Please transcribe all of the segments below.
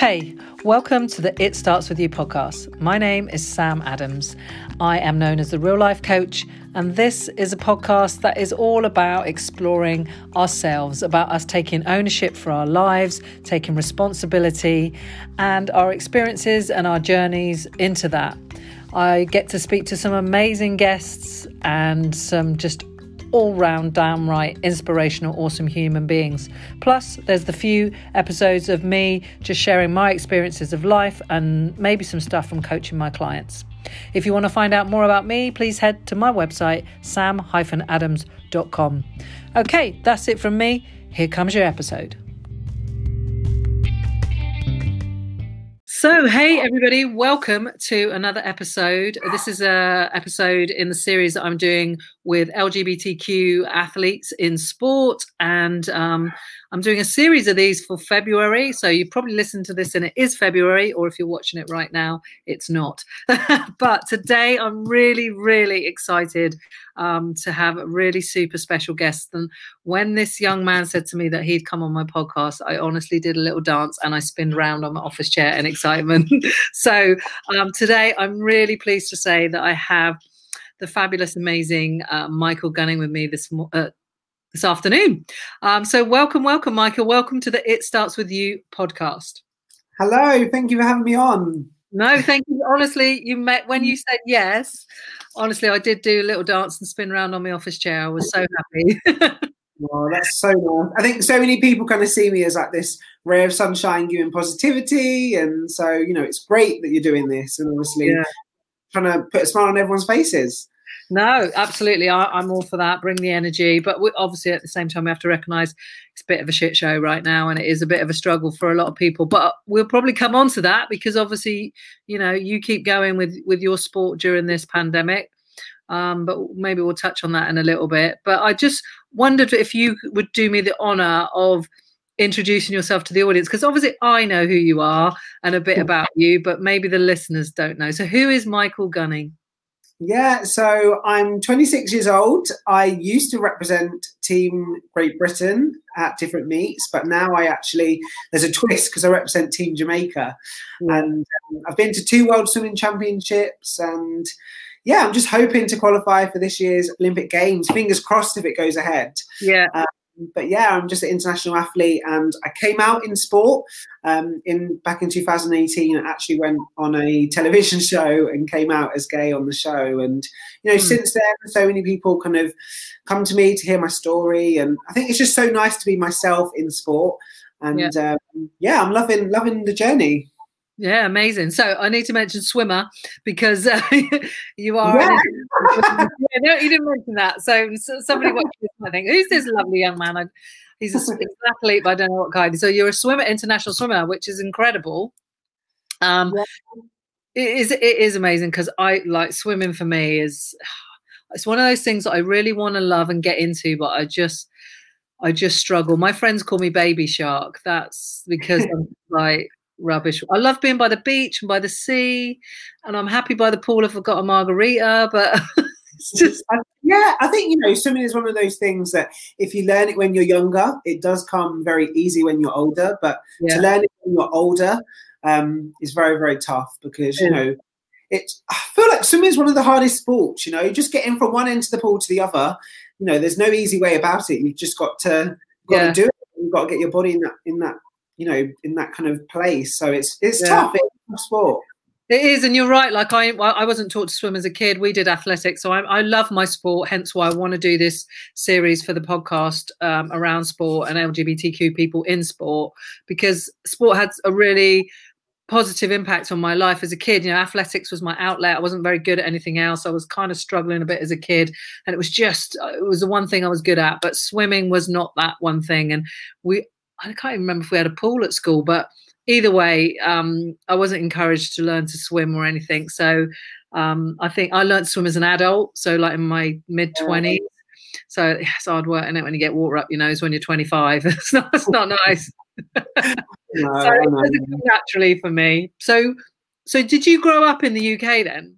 Hey, welcome to the It Starts With You podcast. My name is Sam Adams. I am known as the real life coach, and this is a podcast that is all about exploring ourselves, about us taking ownership for our lives, taking responsibility, and our experiences and our journeys into that. I get to speak to some amazing guests and some just all round, downright inspirational, awesome human beings. Plus, there's the few episodes of me just sharing my experiences of life and maybe some stuff from coaching my clients. If you want to find out more about me, please head to my website, sam-adams.com. Okay, that's it from me. Here comes your episode. So, hey everybody, welcome to another episode. This is a episode in the series that I'm doing with LGBTQ athletes in sport, and um, I'm doing a series of these for February. So you probably listened to this and it is February, or if you're watching it right now, it's not. but today I'm really, really excited um, to have a really super special guest. And when this young man said to me that he'd come on my podcast, I honestly did a little dance and I spinned around on my office chair in excitement. so um, today I'm really pleased to say that I have the fabulous, amazing uh, Michael Gunning with me this uh, this afternoon. Um, so, welcome, welcome, Michael. Welcome to the It Starts With You podcast. Hello, thank you for having me on. No, thank you. Honestly, you met when you said yes. Honestly, I did do a little dance and spin around on my office chair. I was so happy. Oh, that's so nice. I think so many people kind of see me as like this ray of sunshine giving positivity. And so, you know, it's great that you're doing this and obviously yeah. trying to put a smile on everyone's faces. No, absolutely. I, am all for that. Bring the energy. But we, obviously, at the same time, we have to recognize it's a bit of a shit show right now and it is a bit of a struggle for a lot of people. But we'll probably come on to that because obviously, you know, you keep going with, with your sport during this pandemic. Um, but maybe we'll touch on that in a little bit. But I just wondered if you would do me the honor of introducing yourself to the audience because obviously I know who you are and a bit about you, but maybe the listeners don't know. So, who is Michael Gunning? Yeah, so I'm 26 years old. I used to represent Team Great Britain at different meets, but now I actually, there's a twist because I represent Team Jamaica. Mm. And um, I've been to two World Swimming Championships and yeah, I'm just hoping to qualify for this year's Olympic Games. Fingers crossed if it goes ahead. Yeah. Um, but yeah, I'm just an international athlete, and I came out in sport um, in back in 2018. I actually went on a television show and came out as gay on the show, and you know, mm. since then, so many people kind of come to me to hear my story, and I think it's just so nice to be myself in sport, and yeah, um, yeah I'm loving loving the journey. Yeah, amazing. So I need to mention swimmer because uh, you are. Yeah. yeah. no, you didn't mention that. So, so somebody watching this, I think, who's this lovely young man? I, he's, a, he's an athlete, but I don't know what kind. So you're a swimmer, international swimmer, which is incredible. Um, yeah. it is it is amazing because I like swimming. For me, is it's one of those things that I really want to love and get into, but I just I just struggle. My friends call me baby shark. That's because I'm like rubbish. I love being by the beach and by the sea, and I'm happy by the pool if I've got a margarita. But it's just yeah, I think you know swimming is one of those things that if you learn it when you're younger, it does come very easy when you're older. But yeah. to learn it when you're older um, is very very tough because you know. It's, I feel like swimming is one of the hardest sports. You know, you just getting from one end of the pool to the other. You know, there's no easy way about it. You've just got to got yeah. to do it. You've got to get your body in that in that you know in that kind of place. So it's it's yeah. tough. It's tough sport. It is, and you're right. Like I, I wasn't taught to swim as a kid. We did athletics, so I, I love my sport. Hence, why I want to do this series for the podcast um, around sport and LGBTQ people in sport, because sport had a really positive impact on my life as a kid. You know, athletics was my outlet. I wasn't very good at anything else. I was kind of struggling a bit as a kid, and it was just it was the one thing I was good at. But swimming was not that one thing. And we, I can't even remember if we had a pool at school, but either way, um, I wasn't encouraged to learn to swim or anything. So um, I think I learned to swim as an adult, so like in my mid twenties. So it's hard work, and it when you get water up your nose when you're 25. it's not, it's not nice. no, so it naturally for me. So, so did you grow up in the UK then?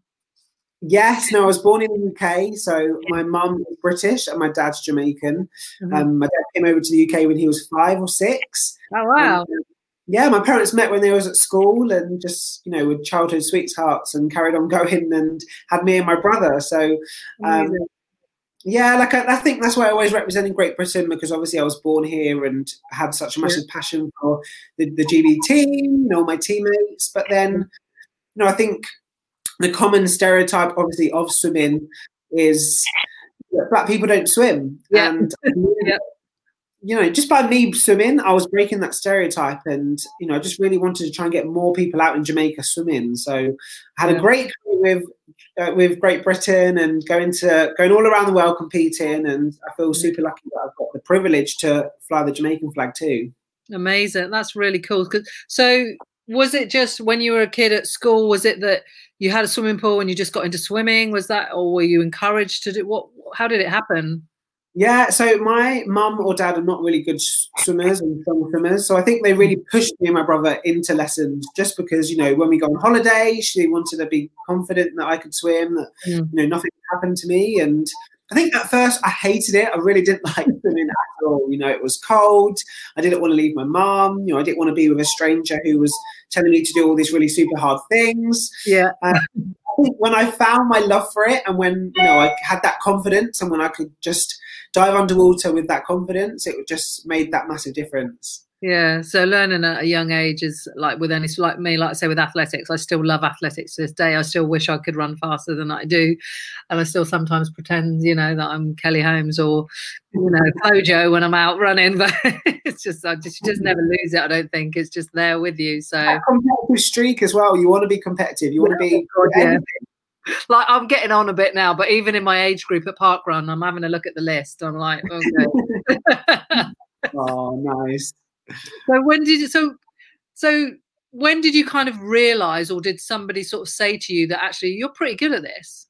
Yes, no, I was born in the UK. So my mum is British and my dad's Jamaican. Mm-hmm. Um, my dad came over to the UK when he was five or six. Oh wow! And, yeah, my parents met when they was at school and just, you know, with childhood sweethearts and carried on going and had me and my brother. So, um, yeah, like I, I, think that's why I always represented Great Britain because obviously I was born here and had such a massive yeah. passion for the, the GB team, you know, my teammates. But then, you know, I think the common stereotype, obviously, of swimming is that black people don't swim. Yeah. And yeah you know, just by me swimming, I was breaking that stereotype, and you know, I just really wanted to try and get more people out in Jamaica swimming. So I had yeah. a great career with uh, with Great Britain and going to going all around the world competing, and I feel super lucky that I've got the privilege to fly the Jamaican flag too. Amazing, that's really cool. So, was it just when you were a kid at school? Was it that you had a swimming pool and you just got into swimming? Was that, or were you encouraged to do what? How did it happen? Yeah, so my mum or dad are not really good swimmers and strong swimmers. So I think they really pushed me and my brother into lessons just because, you know, when we go on holiday, she wanted to be confident that I could swim, that, mm. you know, nothing happened to me. And I think at first I hated it. I really didn't like swimming at all. You know, it was cold. I didn't want to leave my mum. You know, I didn't want to be with a stranger who was telling me to do all these really super hard things. Yeah. Um, when I found my love for it and when, you know, I had that confidence and when I could just dive underwater with that confidence, it just made that massive difference. Yeah, so learning at a young age is like with any like me, like I say with athletics, I still love athletics to this day. I still wish I could run faster than I do, and I still sometimes pretend, you know, that I'm Kelly Holmes or you know Kojo when I'm out running. But it's just I just you just mm-hmm. never lose it. I don't think it's just there with you. So competitive streak as well. You want to be competitive. You want to be. Oh, yeah like I'm getting on a bit now, but even in my age group at Park Run, I'm having a look at the list. I'm like, oh, okay. oh, nice. So when did you so so when did you kind of realize or did somebody sort of say to you that actually you're pretty good at this?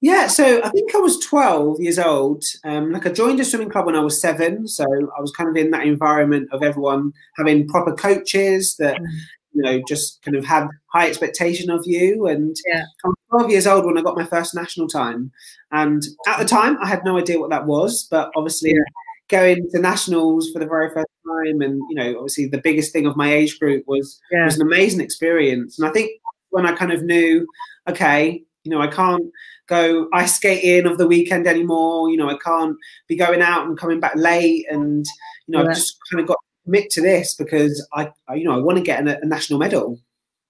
Yeah, so I think I was 12 years old. Um, like I joined a swimming club when I was seven, so I was kind of in that environment of everyone having proper coaches that mm you know, just kind of had high expectation of you. And yeah. I was 12 years old when I got my first national time. And at the time, I had no idea what that was. But obviously, yeah. Going to nationals for the very first time, and you know, obviously, the biggest thing of my age group was yeah. was an amazing experience. And I think when I kind of knew, okay, you know, I can't go ice skating of the weekend anymore. You know, I can't be going out and coming back late, and you know, yeah. I've just kind of got to commit to this because I, I you know, I want to get a, a national medal.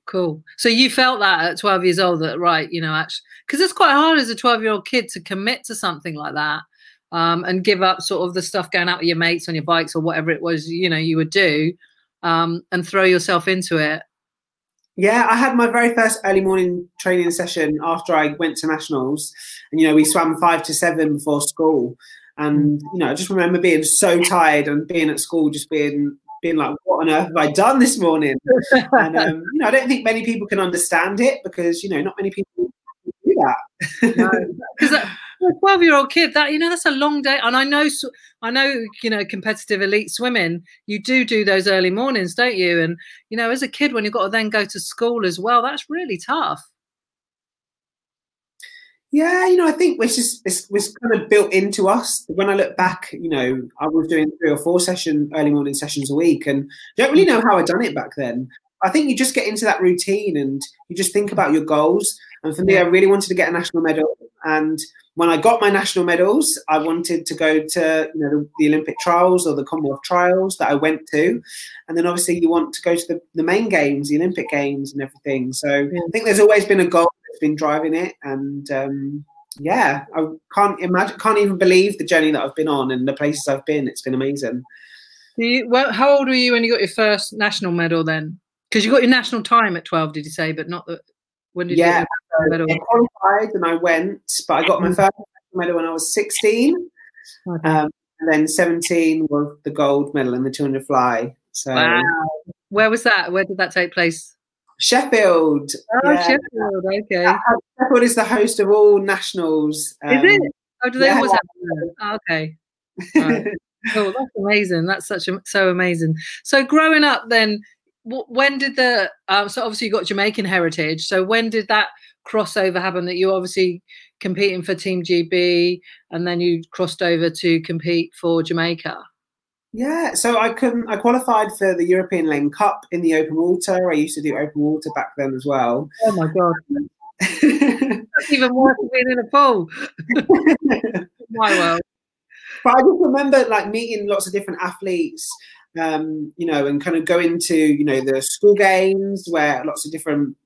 Cool. So you felt that at 12 years old that right, you know, actually, because it's quite hard as a 12 year old kid to commit to something like that um, and give up sort of the stuff going out with your mates on your bikes or whatever it was, you know, you would do um, and throw yourself into it. Yeah, I had my very first early morning training session after I went to nationals, and you know we swam five to seven before school, and you know, I just remember being so tired and being at school, just being being like, "What on earth have I done this morning?" and um, you know, I don't think many people can understand it because you know, not many people do that. Because no, a twelve-year-old kid, that you know, that's a long day. And I know, I know, you know, competitive elite swimming, you do do those early mornings, don't you? And you know, as a kid, when you've got to then go to school as well, that's really tough. Yeah, you know, I think it's just it's was kind of built into us. When I look back, you know, I was doing three or four session early morning sessions a week, and don't really mm. know how I done it back then. I think you just get into that routine and you just think about your goals. And for me, I really wanted to get a national medal. And when I got my national medals, I wanted to go to you know the, the Olympic trials or the Commonwealth trials that I went to, and then obviously you want to go to the, the main games, the Olympic games, and everything. So yeah. I think there's always been a goal that's been driving it, and um, yeah, I can't imagine, can't even believe the journey that I've been on and the places I've been. It's been amazing. You, well, how old were you when you got your first national medal then? Because you got your national time at twelve, did you say? But not the when did yeah, you get I qualified and I went, but I got my mm. first medal when I was sixteen. Okay. Um, and then 17 was the gold medal in the 200 fly. So, wow. where was that? Where did that take place? Sheffield. Oh, yeah. Sheffield. Okay. Uh, Sheffield is the host of all nationals. Um, is it? Oh, do they yeah. always have? Oh, okay. Right. oh, that's amazing. That's such a so amazing. So growing up, then, when did the um, so obviously you got Jamaican heritage. So when did that crossover happen? That you obviously competing for Team GB, and then you crossed over to compete for Jamaica. Yeah, so I can I qualified for the European LEN Cup in the open water. I used to do open water back then as well. Oh my god. That's even worse than being in a pool. my world. But I just remember like meeting lots of different athletes, um, you know, and kind of going to, you know, the school games where lots of different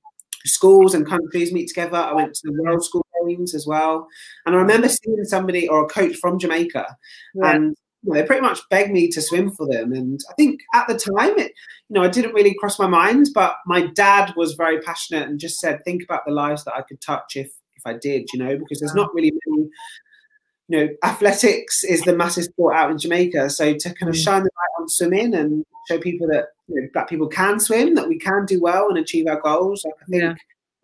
schools and countries meet together. I went to the World School Games as well. And I remember seeing somebody or a coach from Jamaica yeah. and you know, they pretty much begged me to swim for them. And I think at the time, it, you know, I didn't really cross my mind, but my dad was very passionate and just said, think about the lives that I could touch if if I did, you know, because there's not really many you know, athletics is the massive sport out in Jamaica. So to kind of mm. shine the light on swimming and show people that you know, black people can swim, that we can do well and achieve our goals, like I think yeah.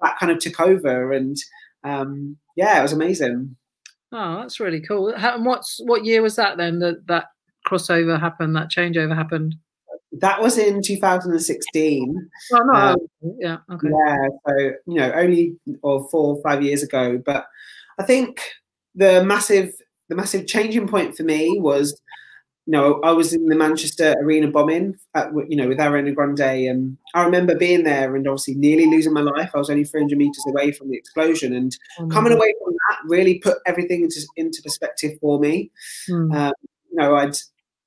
that kind of took over. And um, yeah, it was amazing. Oh, that's really cool. How, and what's what year was that then that that crossover happened, that changeover happened? That was in 2016. Oh no, um, yeah, okay. Yeah, so you know, only or four or five years ago. But I think the massive the massive changing point for me was you know, I was in the Manchester arena bombing, at, you know, with Ariana Grande, and I remember being there and obviously nearly losing my life. I was only 300 meters away from the explosion, and mm. coming away from that really put everything into, into perspective for me. Mm. Um, you know, I'd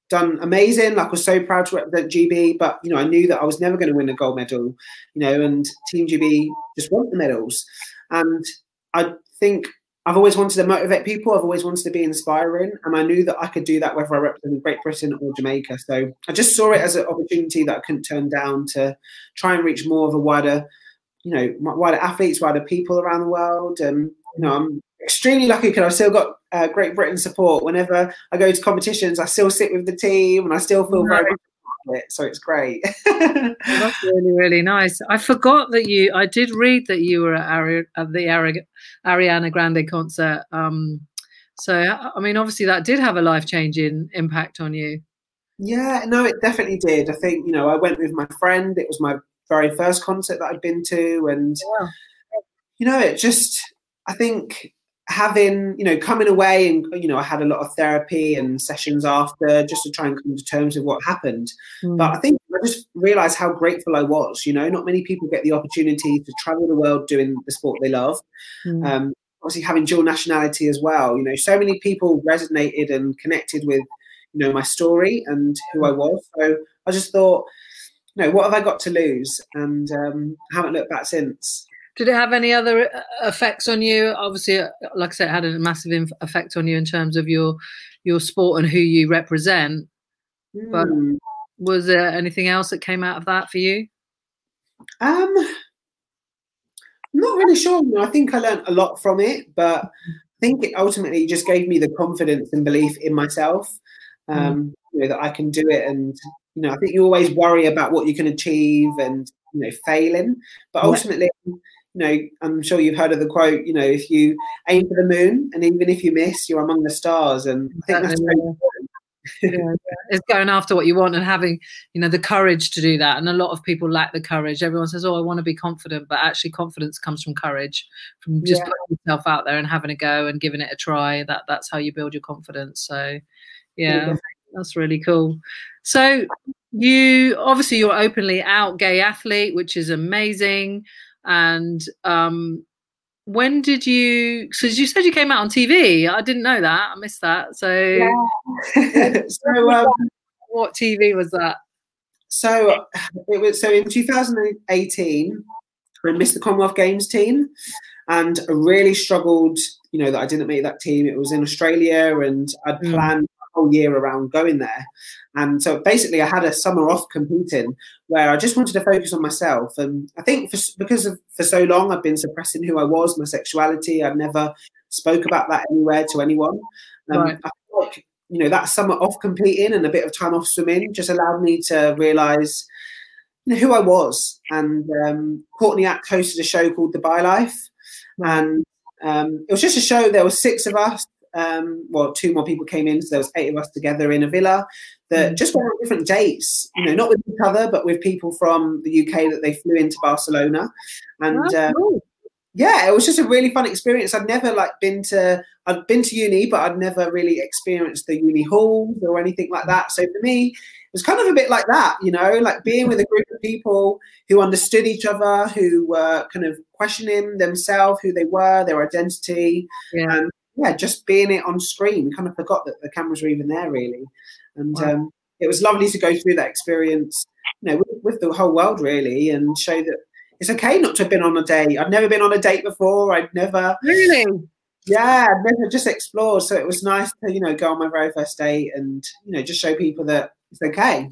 done amazing, like I was so proud to represent GB, but you know, I knew that I was never going to win a gold medal, you know, and Team GB just want the medals, and I think I've always wanted to motivate people. I've always wanted to be inspiring, and I knew that I could do that whether I represented Great Britain or Jamaica. So I just saw it as an opportunity that I couldn't turn down to try and reach more of a wider, you know, wider athletes, wider people around the world. And you know, I'm extremely lucky because I've still got uh, Great Britain support. Whenever I go to competitions, I still sit with the team, and I still feel very it, so it's great. That's really really nice. I forgot that you. I did read that you were at, Ari, at the Ari, Ariana Grande concert. Um, so I mean, obviously that did have a life changing impact on you. Yeah, no, it definitely did. I think you know I went with my friend. It was my very first concert that I'd been to, and yeah. you know, it just. I think having you know coming away and you know i had a lot of therapy and sessions after just to try and come to terms with what happened. Mm. but i think i just realized how grateful i was you know? Not many people get the opportunity to travel the world doing the sport they love. Mm. um, obviously having dual nationality as well you know? So many people resonated and connected with you know my story and who i was. So i just thought you know what have i got to lose? And um, haven't looked back since did it have any other uh, effects on you? Obviously, uh, like I said, it had a massive effect on you in terms of your your sport and who you represent. Mm. But hmm. was there anything else that came out of that for you? Um, I'm not really sure. I think I learned a lot from it, but I think it ultimately just gave me the confidence and belief in myself. Hmm. Um, you know, that I can do it, and you know, I think you always worry about what you can achieve and you know failing, but ultimately. You know, I'm sure you've heard of the quote, you know, if you aim for the moon and even if you miss, you're among the stars. And I think that's very important. yeah, it's going after what you want and having you know the courage to do that and a lot of people lack the courage everyone says oh i want to be confident but actually confidence comes from courage from just yeah. putting yourself out there and having a go and giving it a try that that's how you build your confidence so yeah. that's really cool so you obviously you're openly out gay athlete which is amazing and um, when did you? Because you said you came out on TV. I didn't know that. I missed that. So, yeah. so um, what TV was that? So it was so in 2018 I missed the Commonwealth Games team, and I really struggled. You know that I didn't make that team. It was in Australia, and I'd mm. a whole year around going there. And so basically, I had a summer off competing where I just wanted to focus on myself. And I think for, because of for so long, I've been suppressing who I was, my sexuality. I've never spoke about that anywhere to anyone. Um, right. I feel like you know that summer off competing and a bit of time off swimming just allowed me to realize you know, who I was. And um, Courtney Act hosted a show called The Bi Life, and um, it was just a show. There were six of us um, well, two more people came in, so there was eight of us together in a villa that mm. just went on different dates, you know, not with each other, but with people from the UK that they flew into Barcelona. And uh, cool. yeah, it was just a really fun experience. I'd never like been to I'd been to uni, but I'd never really experienced the uni halls or anything like that. So for me, it was kind of a bit like that, you know, like being with a group of people who understood each other, who were kind of questioning themselves, who they were, their identity. Yeah. And yeah, just being it on screen. Kind of forgot that the cameras were even there, really. And wow. um, it was lovely to go through that experience, you know, with, with the whole world, really, and show that it's okay not to have been on a date. I'd never been on a date before. I'd never really, yeah, I'd never just explored. So it was nice to you know go on my very first date and you know just show people that it's okay.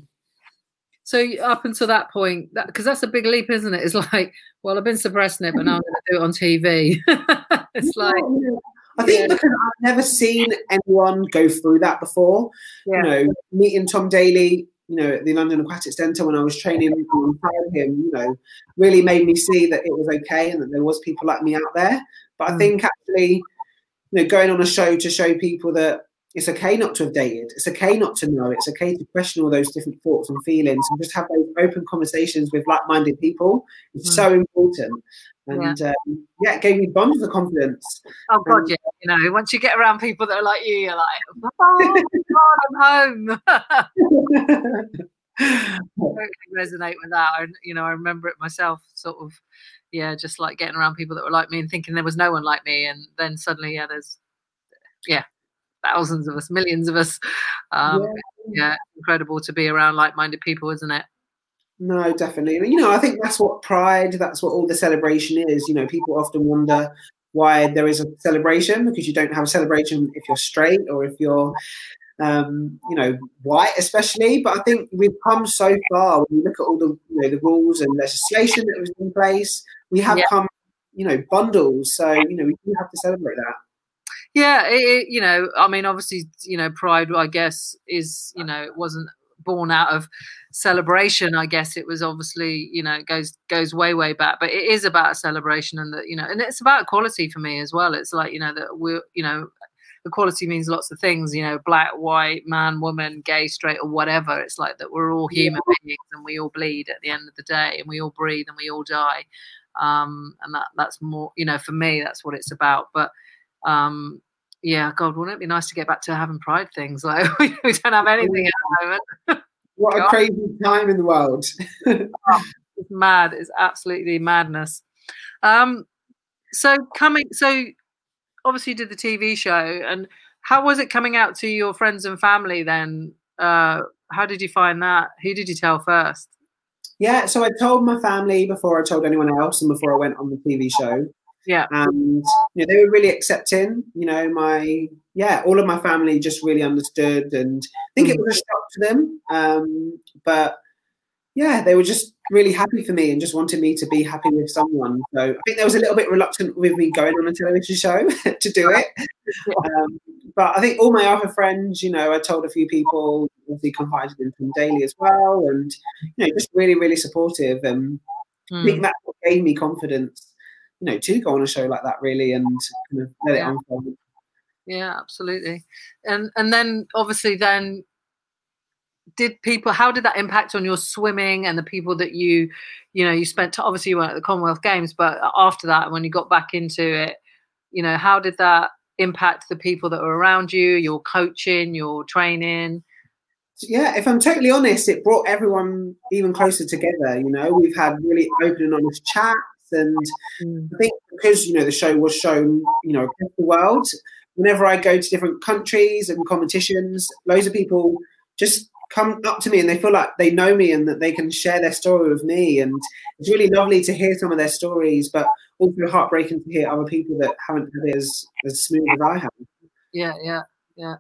So up until that point, because that, that's a big leap, isn't it? It's like, well, I've been suppressing it, but now I'm going to do it on TV. it's like. I think yeah. because I've never seen anyone go through that before. Yeah. You know, meeting Tom Daley, you know, at the London Aquatic Centre when I was training alongside him, you know, really made me see that it was okay and that there was people like me out there. But I mm. think actually, you know, going on a show to show people that it's okay not to have dated, it's okay not to know, it's okay to question all those different thoughts and feelings and just have those open conversations with like-minded people. It's mm. so important. And yeah. Um, yeah. it gave me bombs of confidence. Oh God, and, yeah. You know, once you get around people that are like you, you're like, oh God, I'm home. I totally resonate with that. I, you know, I remember it myself, sort of, yeah, just like getting around people that were like me and thinking there was no one like me, and then suddenly, yeah, there's, yeah, thousands of us, millions of us. Um, yeah. yeah, incredible to be around like-minded people, isn't it? No, definitely. You know, I think that's what pride, that's what all the celebration is. You know, people often wonder why there is a celebration because you don't have a celebration if you're straight or if you're, um, you know, white, especially. But I think we've come so far when you look at all the, you know, the rules and legislation that was in place. We have yeah. come, you know, bundles. So, you know, we do have to celebrate that. Yeah, it, it, you know, I mean, obviously, you know, pride, I guess, is, you know, it wasn't born out of celebration i guess it was obviously you know it goes goes way way back but it is about a celebration and that you know and it's about equality for me as well. It's like you know that we're you know equality means lots of things you know black white man woman gay straight or whatever. It's like that we're all human yeah. beings and we all bleed at the end of the day and we all breathe and we all die. Um and that that's more you know for me that's what it's about. But um yeah, God, wouldn't it be nice to get back to having pride things? Like we don't have anything at the moment. What a crazy time in the world. oh, it's mad. It's absolutely madness. Um, so coming, so obviously you did the TV show, and how was it coming out to your friends and family then? Uh, how did you find that? Who did you tell first? Yeah, so I told my family before I told anyone else, and before I went on the TV show. Yeah. And you know, they were really accepting. You know, my yeah, all of my family just really understood and I think it mm. was a shock to them. Um, but yeah, they were just really happy for me and just wanted me to be happy with someone. So I think there was a little bit reluctant with me going on a television show to do it. Um, but I think all my other friends, you know, I told a few people, obviously confided in Tom Daley as well, and you know, just really, really supportive. And mm. I think mm. that gave me confidence you know, to go on a show like that really and kind of let yeah. it unfold. Yeah, absolutely. And and then obviously then did people how did that impact on your swimming and the people that you you know you spent obviously you weren't at the commonwealth games but after that when you got back into it you know how did that impact the people that were around you your coaching your training yeah if i'm totally honest it brought everyone even closer together you know we've had really open and honest chat and mm. I think because you know the show was shown, you know, across the world. Whenever I go to different countries and competitions, loads of people just come up to me and they feel like they know me and that they can share their story with me. And it's really lovely to hear some of their stories, but also heartbreaking to hear other people that haven't had it as, as smooth as I have. Yeah, yeah, yeah.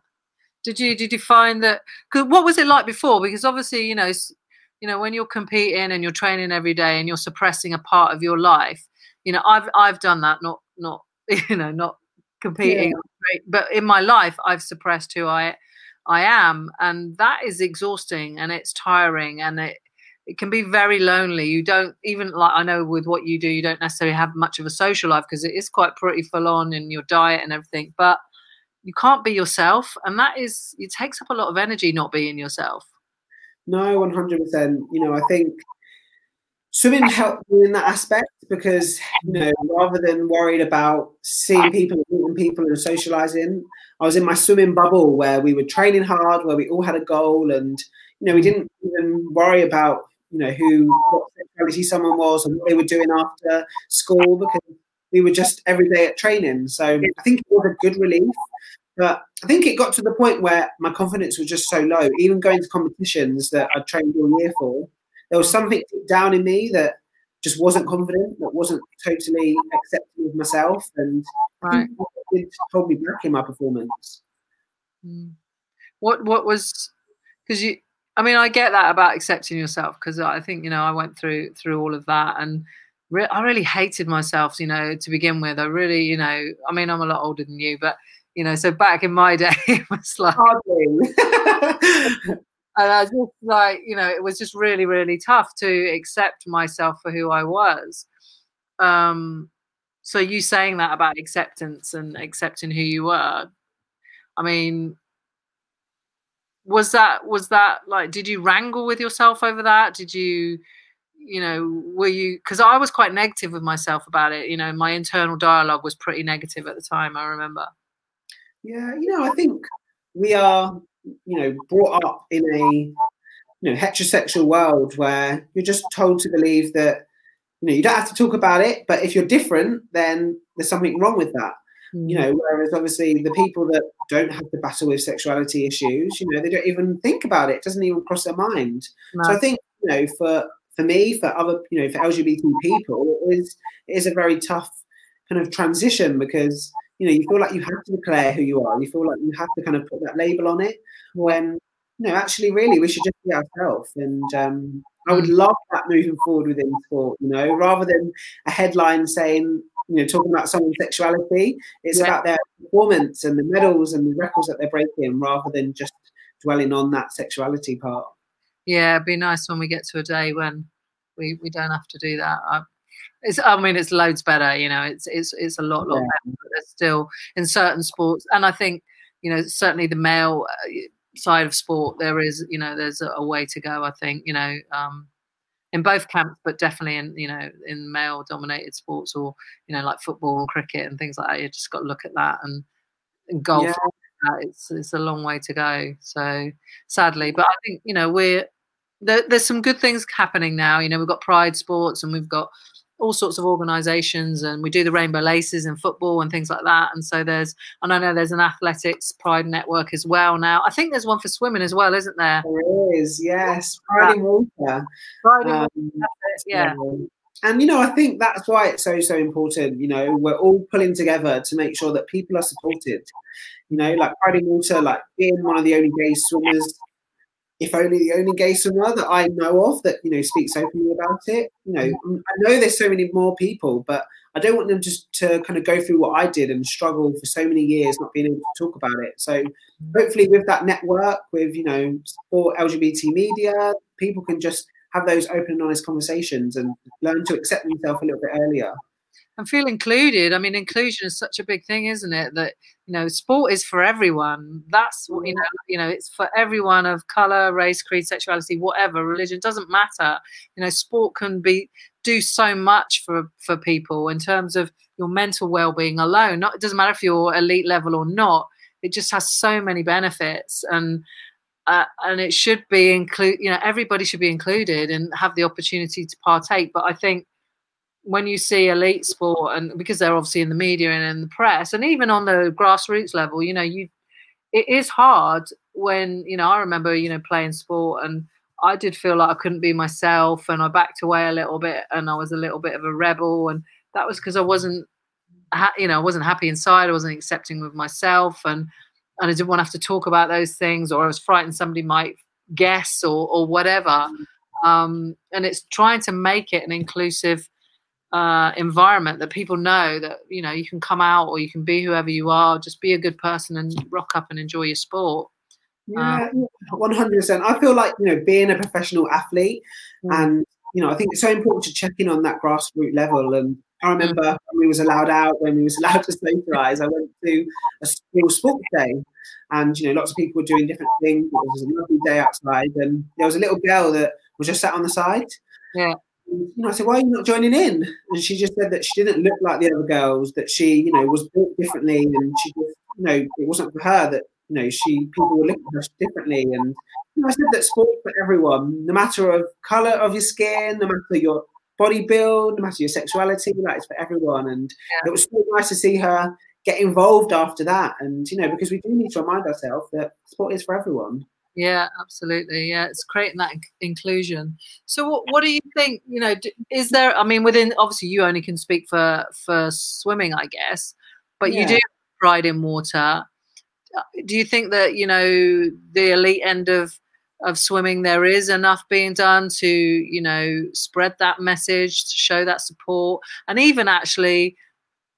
Did you did you find that? Cause what was it like before? Because obviously, you know, you know when you're competing and you're training every day and you're suppressing a part of your life you know i've i've done that not not you know not competing. Yeah. but in my life i've suppressed who i i am and that is exhausting and it's tiring and it it can be very lonely. You don't even like i know with what you do you don't necessarily have much of a social life because it is quite pretty full on in your diet and everything but you can't be yourself and that is it takes up a lot of energy not being yourself no, one hundred percent. You know, I think swimming helped me in that aspect because you know rather than worried about seeing people meeting people and socializing i was in my swimming bubble where we were training hard where we all had a goal and you know we didn't even worry about you know who what someone was and what they were doing after school because we were just every day at training so i think it was a good relief but I think it got to the point where my confidence was just so low. Even going to competitions that I trained all year for, there was something down in me that just wasn't confident, that wasn't totally accepting of myself, and right. it hold me back in my performance. Hmm. What what was because you? I mean, I get that about accepting yourself because I think you know I went through through all of that and. Re- I really hated myself, you know, to begin with. I really, you know, I mean, I'm a lot older than you, but you know, so back in my day, it was like, and I just like, you know, it was just really, really tough to accept myself for who I was. Um, so you saying that about acceptance and accepting who you were, I mean, was that was that like did you wrangle with yourself over that? Did you you know were you because i was quite negative with myself about it you know my internal dialogue was pretty negative at the time i remember yeah you know i think we are you know brought up in a you know heterosexual world where you're just told to believe that you know you don't have to talk about it but if you're different then there's something wrong with that mm. you know whereas obviously the people that don't have to battle with sexuality issues you know they don't even think about it, it doesn't even cross their mind no. so i think you know for for me for other you know for lgbt people it is it is a very tough kind of transition because you know, you feel like you have to declare who you are. You feel like you have to kind of put that label on it when, you know, actually, really, we should just be ourselves. And um, I would love that moving forward within sport, you know, rather than a headline saying, you know, talking about someone's sexuality, it's yeah. about their performance and the medals and the records that they're breaking rather than just dwelling on that sexuality part. Yeah, it'd be nice when we get to a day when we, we don't have to do that. I, it's, I mean, it's loads better. You know, it's it's it's a lot lot yeah. better. But there's still in certain sports, and I think you know certainly the male uh, side of sport there is you know there's a, a way to go. I think you know um, in both camps, but definitely in you know in male dominated sports or you know like football and cricket and things like that. You just got to look at that and, and golf. Yeah. It's it's a long way to go. So sadly, but I think you know we're there, there's some good things happening now. You know, we've got Pride Sports and we've got all sorts of organizations and we do the rainbow laces in football and things like that. And so there's and i know there's an athletics pride network as well now. I think there's one for swimming as well isn't there? There is yes. Pride in water. Pride um, yeah. and you know i think that's why it's so so important you know we're all pulling together to make sure that people are supported. You know like pride in water like being one of the only gay swimmers if only the only gay swimmer that I know of that you know speaks openly about it. You know, mm. I know there's so many more people, but I don't want them just to kind of go through what I did and struggle for so many years not being able to talk about it. So hopefully, with that network, with you know, support LGBT media, people can just have those open and honest conversations and learn to accept themselves a little bit earlier and feel included. I mean, inclusion is such a big thing, isn't it? That you know, sport is for everyone. That's what you know. You know, it's for everyone of color, race, creed, sexuality, whatever religion doesn't matter. You know, sport can be do so much for for people in terms of your mental well-being alone. Not it doesn't matter if you're elite level or not. It just has so many benefits and. Uh, and it should be include you know everybody should be included and have the opportunity to partake but i think when you see elite sport and because they're obviously in the media and in the press and even on the grassroots level you know you it is hard when you know i remember you know playing sport and i did feel like i couldn't be myself and i backed away a little bit and i was a little bit of a rebel and that was because i wasn't you know i wasn't happy inside i wasn't accepting with myself and and i didn't want to have to talk about those things or i was frightened somebody might guess or or whatever mm. um and it's trying to make it an inclusive uh, environment that people know that you know you can come out or you can be whoever you are just be a good person and rock up and enjoy your sport. Yeah um, 100% i feel like you know being a professional athlete mm. and you know i think it's so important to check in on that grassroots level. And i remember mm. when we was allowed out when we was allowed to socialize i went to a school sports day and you know lots of people were doing different things. It was a lovely day outside and there was a little girl that was just sat on the side. Yeah you know, I said, why are you not joining in? And she just said that she didn't look like the other girls, that she, you know, was built differently, and she just, you know, it wasn't for her that, you know, she people were looking at her differently. And you know, I said that sport for everyone, no matter of color of your skin, no matter your body build, no matter your sexuality, like it's for everyone. And yeah. it was so nice to see her get involved after that. And you know, because we do need to remind ourselves that sport is for everyone. Yeah, absolutely. Yeah, it's creating that inclusion. So, what, what do you think? You know, is there? I mean, within obviously, you only can speak for for swimming, I guess, but yeah. you do Pride in Water. Uh, do you think that you know the elite end of of swimming there is enough being done to you know spread that message to show that support and even actually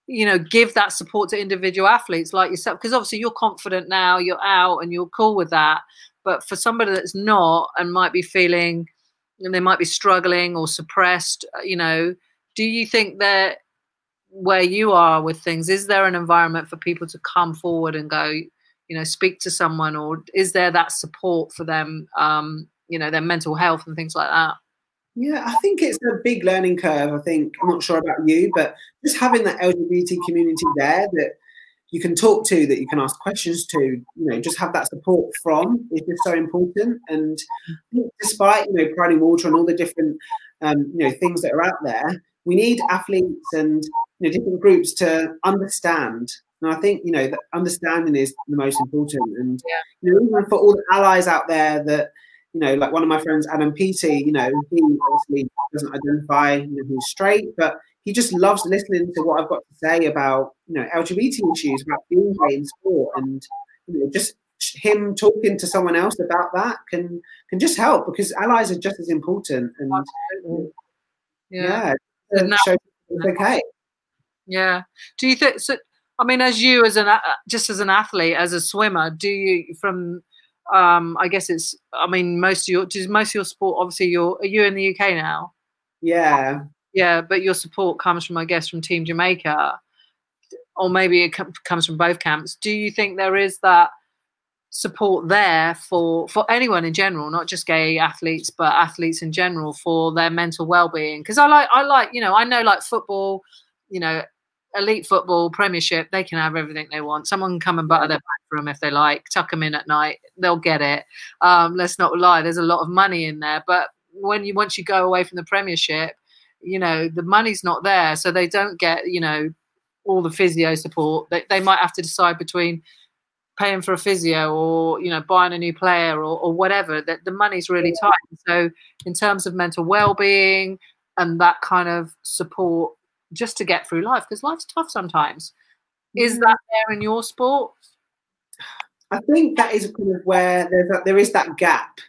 you know give that support to individual athletes like yourself because obviously you're confident now you're out and you're cool with that but for somebody that's not and might be feeling and they might be struggling or suppressed, uh, you know, do you think that where you are with things, is there an environment for people to come forward and go, you know, speak to someone, or is there that support for them, um, you know, their mental health and things like that? Yeah, I think it's a big learning curve. I think I'm not sure about you, but just having that LGBT community there that you can talk to, that you can ask questions to, you know, just have that support from is just so important. And despite, you know, Pride in Water and all the different, um, you know, things that are out there, we need athletes and, you know, different groups to understand. And I think, you know, that understanding is the most important. And, you know, even for all the allies out there that, you know, like one of my friends, Adam Peaty, you know, he obviously doesn't identify, you know, he's straight, but he just loves listening to what I've got to say about you know LGBT issues, about being gay in sport, and you know just him talking to someone else about that can can just help because allies are just as important. And yeah, yeah it's okay. Yeah. Do you think so? I mean, as you as an just as an athlete, as a swimmer, do you from um I guess it's I mean most of your does most of your sport obviously you're are you in the UK now? Yeah. Yeah, but your support comes from, I guess, from Team Jamaica, or maybe it comes from both camps. Do you think there is that support there for for anyone in general, not just gay athletes, but athletes in general for their mental well being? Because I like, I like, you know, I know like football, you know, elite football, Premiership, they can have everything they want. Someone can come and butter their back for them if they like, tuck them in at night, they'll get it. Um, let's not lie, there's a lot of money in there, but when you once you go away from the Premiership you know the money's not there so they don't get you know all the physio support they, they might have to decide between paying for a physio or you know buying a new player or, or whatever that the money's really tight so in terms of mental well-being and that kind of support just to get through life because life's tough sometimes is mm-hmm. that there in your sport i think that is kind of where there's a, there is that gap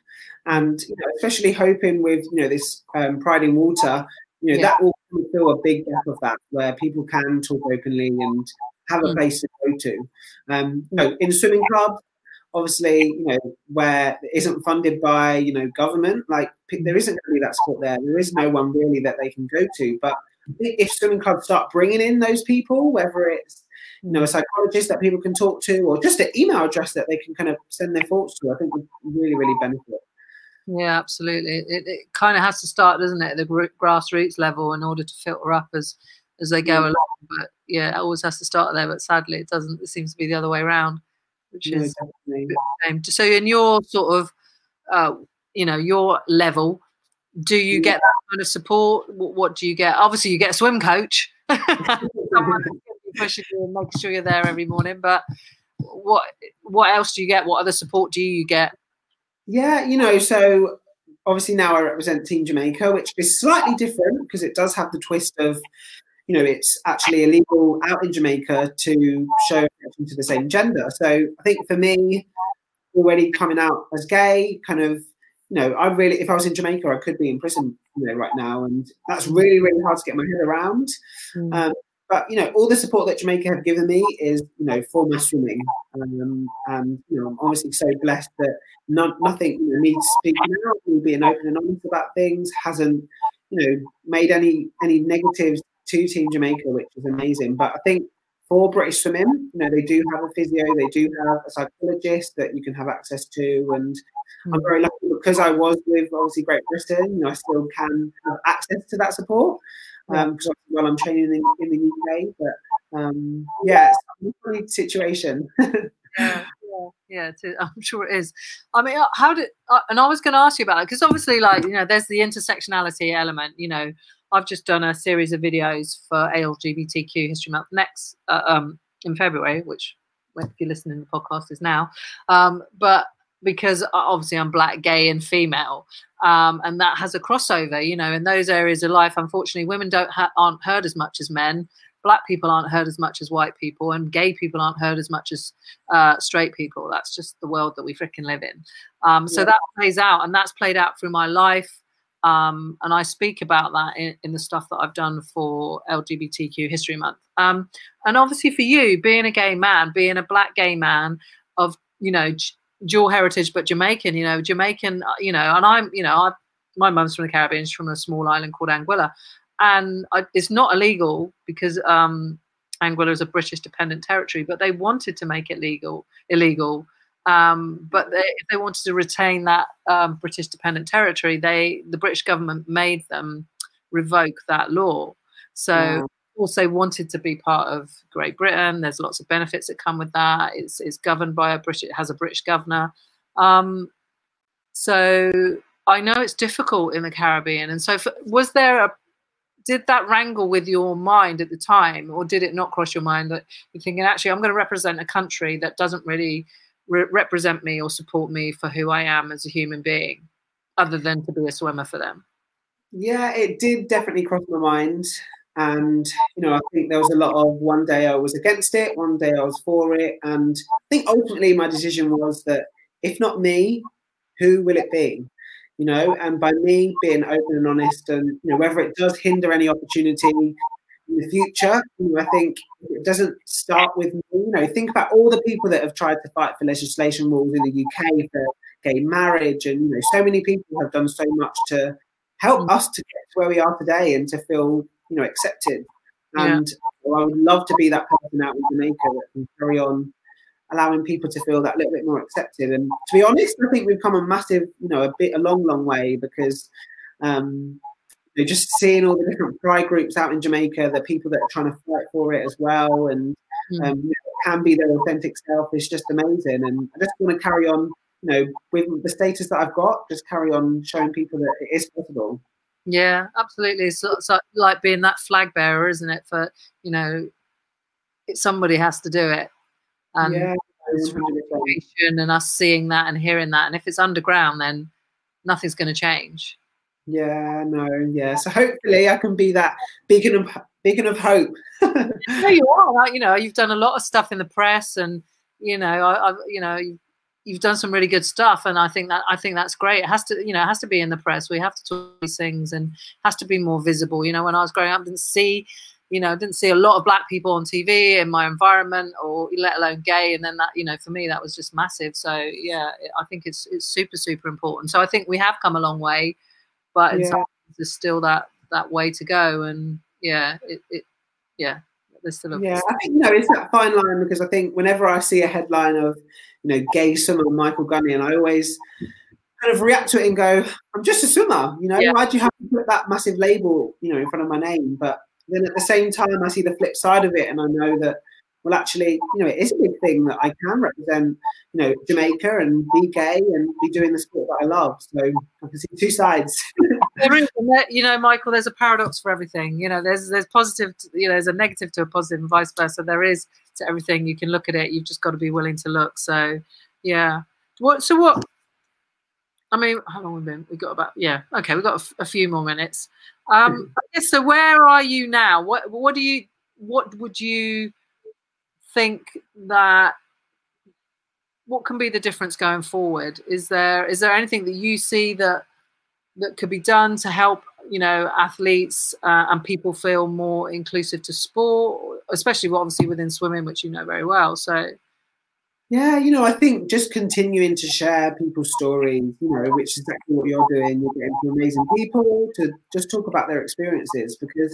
and you know, especially hoping with you know this um, pride in water you know, yeah. that will fill a big gap of that where people can talk openly and have a mm. place to go to. Um, you know, in swimming clubs, obviously, you know, where it isn't funded by, you know, government, like there isn't really that support there. There is no one really that they can go to. But if swimming clubs start bringing in those people, whether it's you know a psychologist that people can talk to, or just an email address that they can kind of send their thoughts to, I think would really, really benefit. Yeah, absolutely. It, it kind of has to start, doesn't it, at the grassroots level in order to filter up as as they go along. But yeah, it always has to start there. But sadly, it doesn't. It seems to be the other way around, which is shame. So, in your sort of, uh, you know, your level, do you get that kind of support? What, what, do you get? Obviously, you get a swim coach, someone pushing you and making sure you're there every morning. But what what else do you get? What other support do you get? Yeah, you know, so obviously now I represent Team Jamaica, which is slightly different because it does have the twist of, you know, it's actually illegal out in Jamaica to show to the same gender. So I think for me, already coming out as gay, kind of, you know, I really, if I was in Jamaica, I could be in prison, you know, right now, and that's really, really hard to get my head around. Mm. Um, but you know, all the support that Jamaica have given me is you know for my swimming, um, and you know, I'm obviously so blessed that not, nothing you know, me speaking out, me being open and honest about things hasn't you know made any any negatives to Team Jamaica, which is amazing. But I think for British Swimming. You know, they do have a physio, they do have a psychologist that you can have access to, and. I'm very lucky because I was with obviously Great Britain. You know, I still can have access to that support because um, while I'm training in, in the UK. But um, yeah, it's a funny situation. yeah, yeah, yeah I'm sure it is. I mean, uh, how did? Uh, and I was going to ask you about it because obviously, like you know, there's the intersectionality element. You know, I've just done a series of videos for LGBTQ History Month next uh, um, in February, which if you're listening to the podcast is now. Um, but because uh, obviously I'm black, gay, and female, um, and that has a crossover. You know, in those areas of life, unfortunately, women don't ha- aren't heard as much as men. Black people aren't heard as much as white people, and gay people aren't heard as much as uh, straight people. That's just the world that we freaking live in. Um, so yeah. that plays out, and that's played out through my life. Um, and I speak about that in, in, the stuff that I've done for LGBTQ History Month. Um, and obviously, for you, being a gay man, being a black gay man of you know dual heritage, but Jamaican, you know, Jamaican, uh, you know, and I'm, you know, I, my mum's from the Caribbean, she's from a small island called Anguilla, and I, it's not illegal because um, Anguilla is a British dependent territory, but they wanted to make it legal, illegal. Um, but they, if they wanted to retain that um, British dependent territory, they the British government made them revoke that law. So yeah also wanted to be part of Great Britain. There's lots of benefits that come with that. It's, it's governed by a British, it has a British governor. Um, so I know it's difficult in the Caribbean. And so for, was there a, did that wrangle with your mind at the time or did it not cross your mind that you're thinking, actually, I'm going to represent a country that doesn't really re represent me or support me for who I am as a human being other than to be a swimmer for them? Yeah, it did definitely cross my mind. And, you know, I think there was a lot of one day I was against it, one day I was for it. And I think ultimately my decision was that if not me, who will it be? You know, and by me being open and honest, and, you know, whether it does hinder any opportunity in the future, you know, I think it doesn't start with me. You know, think about all the people that have tried to fight for legislation rules in the UK for gay marriage. And, you know, so many people have done so much to help us to get to where we are today and to feel you know accepted. And yeah. I would love to be that person out in Jamaica that can carry on allowing people to feel that little bit more accepted. And to be honest, I think we've come a massive, you know, a bit a long, long way because um, know, just seeing all the different pride groups out in Jamaica, the people that are trying to fight for it as well, and mm. um, you know, can be their authentic self is just amazing. And I just want to carry on, you know, with the status that I've got, just carry on showing people that it is possible. Yeah, absolutely. It's, it's like being that flag bearer, isn't it? For you know, it, somebody has to do it, and yeah, and us seeing that and hearing that. And if it's underground, then nothing's going to change. Yeah, no, yeah. So hopefully, I can be that beacon of beacon of hope. no, you are. Like, you know, you've done a lot of stuff in the press, and you know, I, I you know, you've done some really good stuff and i think that i think that's great. It has to you know it has to be in the press. We have to talk these things and has to be more visible. You know when i was growing up I didn't see you know didn't see a lot of black people on tv in my environment or let alone gay. And then that you know for me that was just massive. So yeah i think it's it's super super important. So i think we have come a long way but yeah. there's still that that way to go and yeah it, it yeah there's still a yeah i think you know it's that fine line because i think whenever i see a headline of you know, gay swimmer Michael Gunning, and I always kind of react to it and go, I'm just a swimmer, you know, yeah. why do you have to put that massive label, you know, in front of my name? But then at the same time, I see the flip side of it, and I know that, well, actually, you know, it is a big thing that I can represent, you know, Jamaica and be gay and be doing the sport that I love. So I can see two sides. there is, you know, Michael. There's a paradox for everything. You know, there's there's positive, you know, there's a negative to a positive, and vice versa. There is to everything. You can look at it. You've just got to be willing to look. So, yeah. What? So what? I mean, how long have we been? We got about yeah. Okay, we got a, few more minutes. Um, guess, so where are you now? What What do you? What would you think that? What can be the difference going forward? Is there is there anything that you see that that could be done to help you know athletes uh, and people feel more inclusive to sport especially obviously within swimming which you know very well so yeah you know i think just continuing to share people's stories you know which is exactly what you're doing you're getting some amazing people to just talk about their experiences because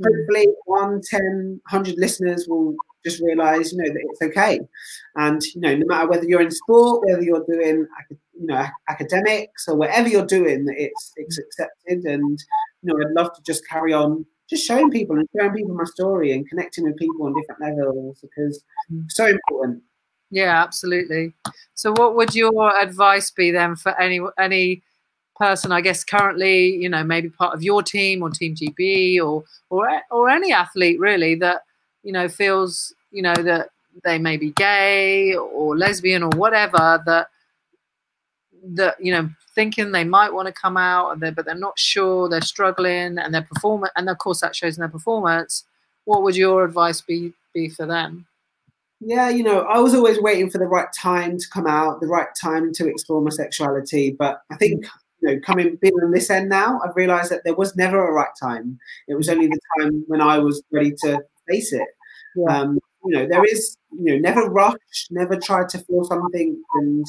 mm. hopefully one 10 100 listeners will just realize, you know, that it's okay. And, you know, no matter whether you're in sport, whether you're doing, you know, academics or whatever you're doing, that it's, it's accepted. And, you know, I'd love to just carry on just showing people and showing people my story and connecting with people on different levels because mm. it's so important. Yeah, absolutely. So what would your advice be then for any any person, I guess currently, you know, maybe part of your team or Team GB or or or any athlete really that you know feels you know that they may be gay or lesbian or whatever that that you know thinking they might want to come out but they're not sure they're struggling and their performance and of course that shows in their performance what would your advice be be for them yeah you know i was always waiting for the right time to come out the right time to explore my sexuality but i think you know, coming being on this end now, I've realised that there was never a right time. It was only the time when I was ready to face it. Yeah. Um, you know, there is, you know, never rush, never try to feel something, and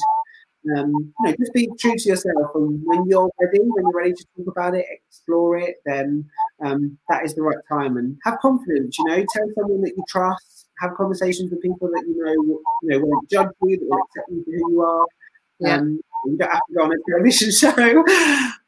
um, you know, just be true to yourself. And when you're ready, when you're ready to talk about it, explore it, then um, that is the right time. And have confidence. You know, tell someone that you trust. Have conversations with people that you know, you know, won't judge you, that will accept you for who you are. Yeah. Um, you don't have to go on a television show,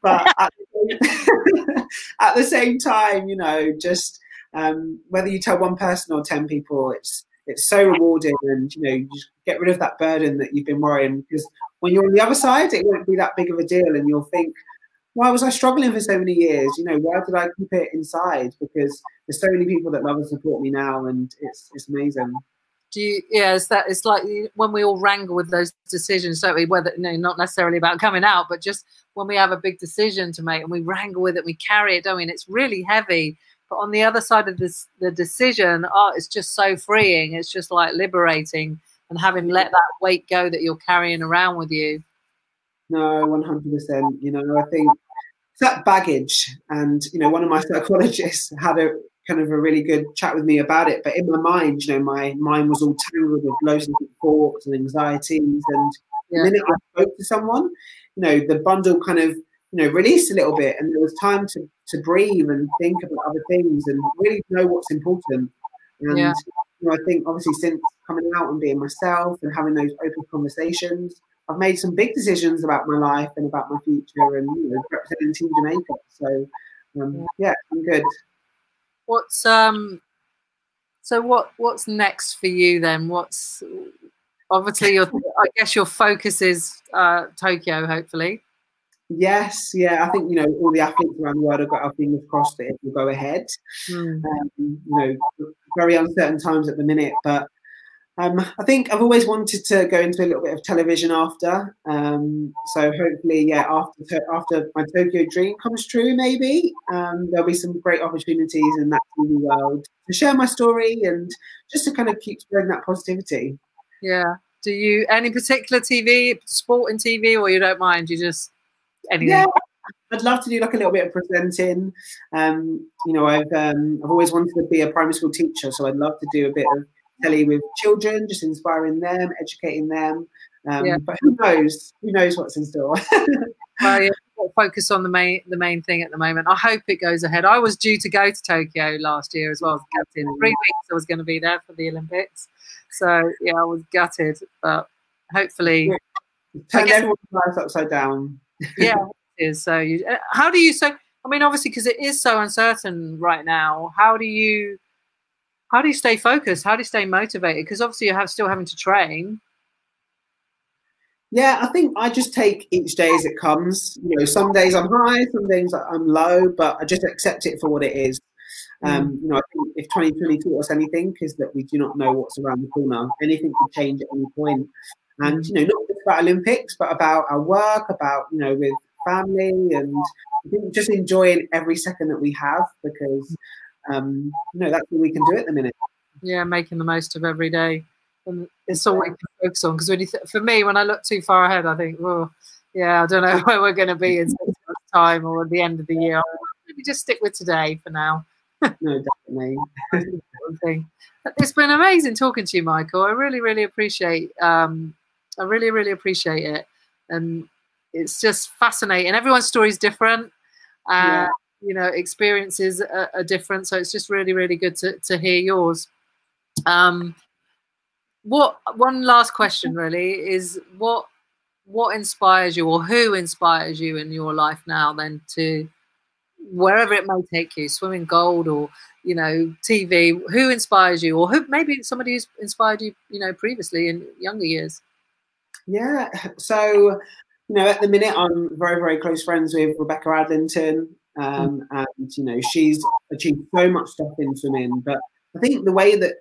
but at, the, at the same time, you know, just um, whether you tell one person or ten people, it's it's so rewarding, and you know, you get rid of that burden that you've been worrying. Because when you're on the other side, it won't be that big of a deal, and you'll think, why was I struggling for so many years? You know, why did I keep it inside? Because there's so many people that love and support me now, and it's it's amazing do you yeah it's that it's like when we all wrangle with those decisions don't we whether you know not necessarily about coming out but just when we have a big decision to make and we wrangle with it we carry it don't we and it's really heavy but on the other side of this the decision oh it's just so freeing it's just like liberating and having let that weight go that you're carrying around with you no 100% you know i think it's that baggage and you know one of my psychologists had a kind of a really good chat with me about it. But in my mind, you know, my mind was all tangled with loads of thoughts and anxieties. And yeah. the minute I spoke to someone, you know, the bundle kind of, you know, release a little bit and there was time to, to breathe and think about other things and really know what's important. And yeah. you know, I think obviously since coming out and being myself and having those open conversations, I've made some big decisions about my life and about my future and you know, representing Team Jamaica. So um, yeah, I'm good. What's um so what what's next for you then? What's obviously your I guess your focus is uh Tokyo, hopefully. Yes, yeah, I think you know all the athletes around the world have got our fingers crossed that it will go ahead. Mm. Um, you know, very uncertain times at the minute, but um, I think I've always wanted to go into a little bit of television after. Um, so hopefully, yeah, after after my Tokyo dream comes true, maybe um, there'll be some great opportunities in that TV world to share my story and just to kind of keep spreading that positivity. Yeah. Do you any particular TV sport in TV, or you don't mind? You just anything? Yeah. I'd love to do like a little bit of presenting. Um, you know, I've um, I've always wanted to be a primary school teacher, so I'd love to do a bit of telly with children, just inspiring them, educating them. Um, yeah. But who knows? Who knows what's in store? well, yeah, focus on the main the main thing at the moment. I hope it goes ahead. I was due to go to Tokyo last year as well. gutted. Three weeks I was going to be there for the Olympics. So yeah, I was gutted, but hopefully, turn everyone's lives upside down. Yeah, it is. So you, uh, how do you? So I mean, obviously, because it is so uncertain right now. How do you? how do you stay focused? How do you stay motivated? Because obviously you have still having to train. Yeah, I think I just take each day as it comes. You know, some days I'm high, some days I'm low, but I just accept it for what it is. Mm. Um, you know, I think if 2020 taught us anything, is that we do not know what's around the corner. Anything can change at any point. And you know, not just about Olympics, but about our work, about you know, with family, and just enjoying every second that we have because um, you know, that's what we can do at the minute. Yeah, making the most of every day. And it's all we can focus on. Because when th- for me, when I look too far ahead, I think, well, yeah, I don't know where we're going to be in six months' time or at the end of the year. Maybe just stick with today for now. no, definitely. it's been amazing talking to you, Michael. I really, really appreciate. Um, I really, really appreciate it, and it's just fascinating. Everyone's story is different. Uh, yeah. you know experiences are, are, different. So it's just really really good to, to hear yours. Um, what one last question really is what what inspires you or who inspires you in your life now then to wherever it may take you swimming gold or you know tv who inspires you or who maybe somebody who's inspired you you know previously in younger years yeah so you know at the minute i'm very very close friends with rebecca adlington um, mm. and you know she's achieved so much stuff in swimming but i think the way that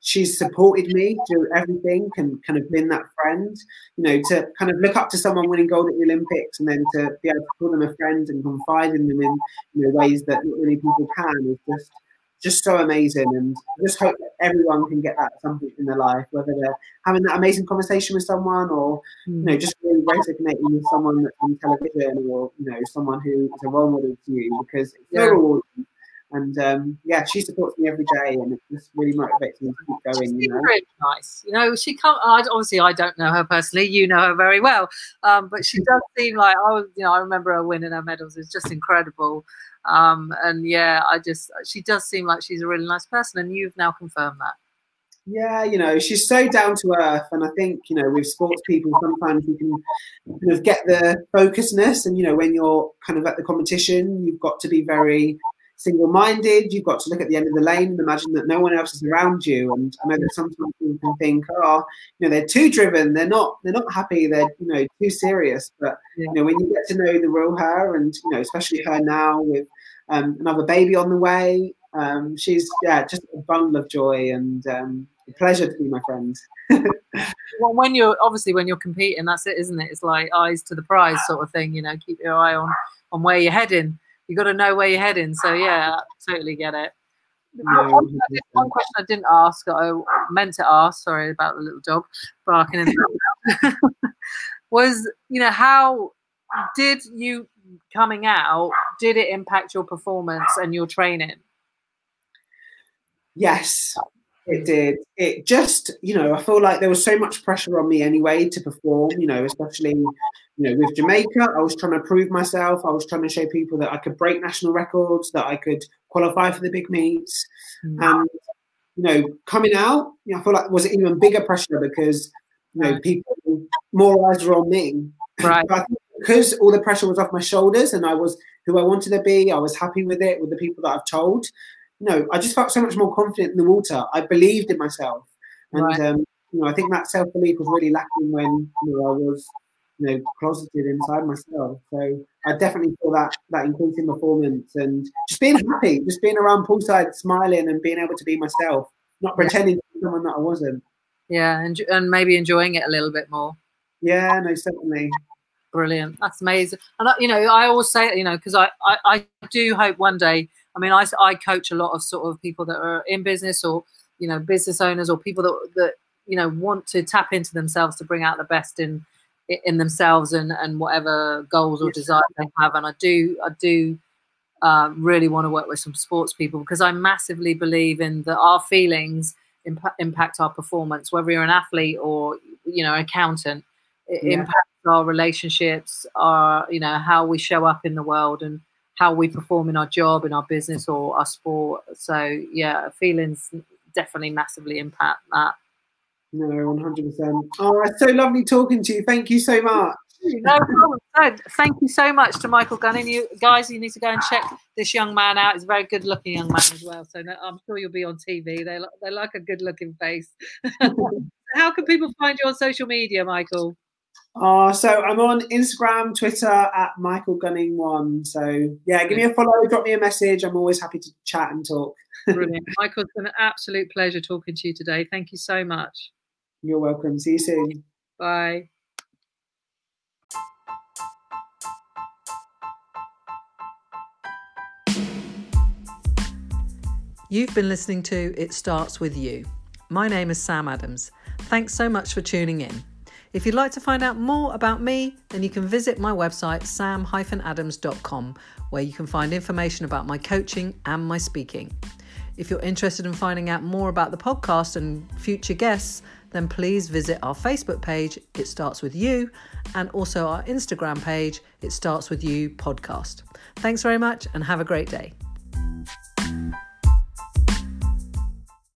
she's supported me through everything and kind of been that friend, you know, to kind of look up to someone winning gold at the Olympics and then to be able to call them a friend and confide in them in you know, ways that not many people can is just just so amazing. And I just hope that everyone can get that at some point in their life, whether they're having that amazing conversation with someone or, you know, just really resonating with someone on television or, you know, someone who is a role model to you because it's so rewarding and um, yeah, she supports me every day, and it just really motivates me to keep going. you know? really nice. You know, she can't. Obviously, I don't know her personally. You know her very well, um, but she does seem like I was. You know, I remember her winning her medals. It's just incredible. Um, and yeah, I just she does seem like she's a really nice person, and you've now confirmed that. Yeah, you know, she's so down to earth, and I think you know with sports people sometimes you can kind of get the focusness, and you know when you're kind of at the competition, you've got to be very single-minded. You've got to look at the end of the lane and imagine that no one else is around you. And I know that sometimes people can think, oh, you know, they're too driven. They're not. They're not happy. They're you know too serious. But you know, when you get to know the real her, and you know, especially her now with um, another baby on the way, um, she's yeah, just a bundle of joy and um, a pleasure to be my friend. well, when you're obviously when you're competing, that's it, isn't it? It's like eyes to the prize sort of thing. You know, keep your eye on on where you're heading you got to know where you're heading. So yeah, I totally get it. one, one, question I didn't ask, I meant to ask. Sorry about the little dog barking in the was you know how did you coming out? Did it impact your performance and your training? Yes, it did. It just, you know, I feel like there was so much pressure on me anyway to perform, you know, especially, you know, with Jamaica. I was trying to prove myself. I was trying to show people that I could break national records, that I could qualify for the big meets. Mm-hmm. And, you know, coming out, you know, I feel like was even bigger pressure because, you know, people, more eyes were on me. Right. because all the pressure was off my shoulders and I was who I wanted to be, I was happy with it, with the people that I've told no, I just felt so much more confident in the water. I believed in myself, and right. um, you know, I think that self belief was really lacking when you know I was you know closeted inside myself. So I definitely feel that that increase in performance and just being happy, just being around poolside, smiling, and being able to be myself, not pretending to be someone that I wasn't. Yeah, and and maybe enjoying it a little bit more. Yeah, no, certainly. Brilliant. That's amazing. And you know, I always say, you know, because I, I I do hope one day I mean, I, I coach a lot of sort of people that are in business or, you know, business owners or people that, that, you know, want to tap into themselves to bring out the best in, in themselves and, and whatever goals or desires they have. And I do, I do uh, really want to work with some sports people because I massively believe in that our feelings imp- impact our performance, whether you're an athlete or, you know, an accountant, it yeah. impacts our relationships, our, you know, how we show up in the world. And, how we perform in our job, in our business, or our sport. So yeah, feelings definitely massively impact that. No, one hundred percent. Oh, it's so lovely talking to you. Thank you so much. No problem. thank you so much to Michael Gunning. You guys, you need to go and check this young man out. He's a very good-looking young man as well. So no, I'm sure you'll be on TV. They they like a good-looking face. How can people find you on social media, Michael? Uh, so I'm on Instagram, Twitter at Michael Gunning One. So yeah, give me a follow, drop me a message. I'm always happy to chat and talk. Brilliant, Michael. It's been an absolute pleasure talking to you today. Thank you so much. You're welcome. See you soon. Bye. You've been listening to It Starts With You. My name is Sam Adams. Thanks so much for tuning in. If you'd like to find out more about me, then you can visit my website, sam-adams.com, where you can find information about my coaching and my speaking. If you're interested in finding out more about the podcast and future guests, then please visit our Facebook page, It Starts With You, and also our Instagram page, It Starts With You Podcast. Thanks very much and have a great day.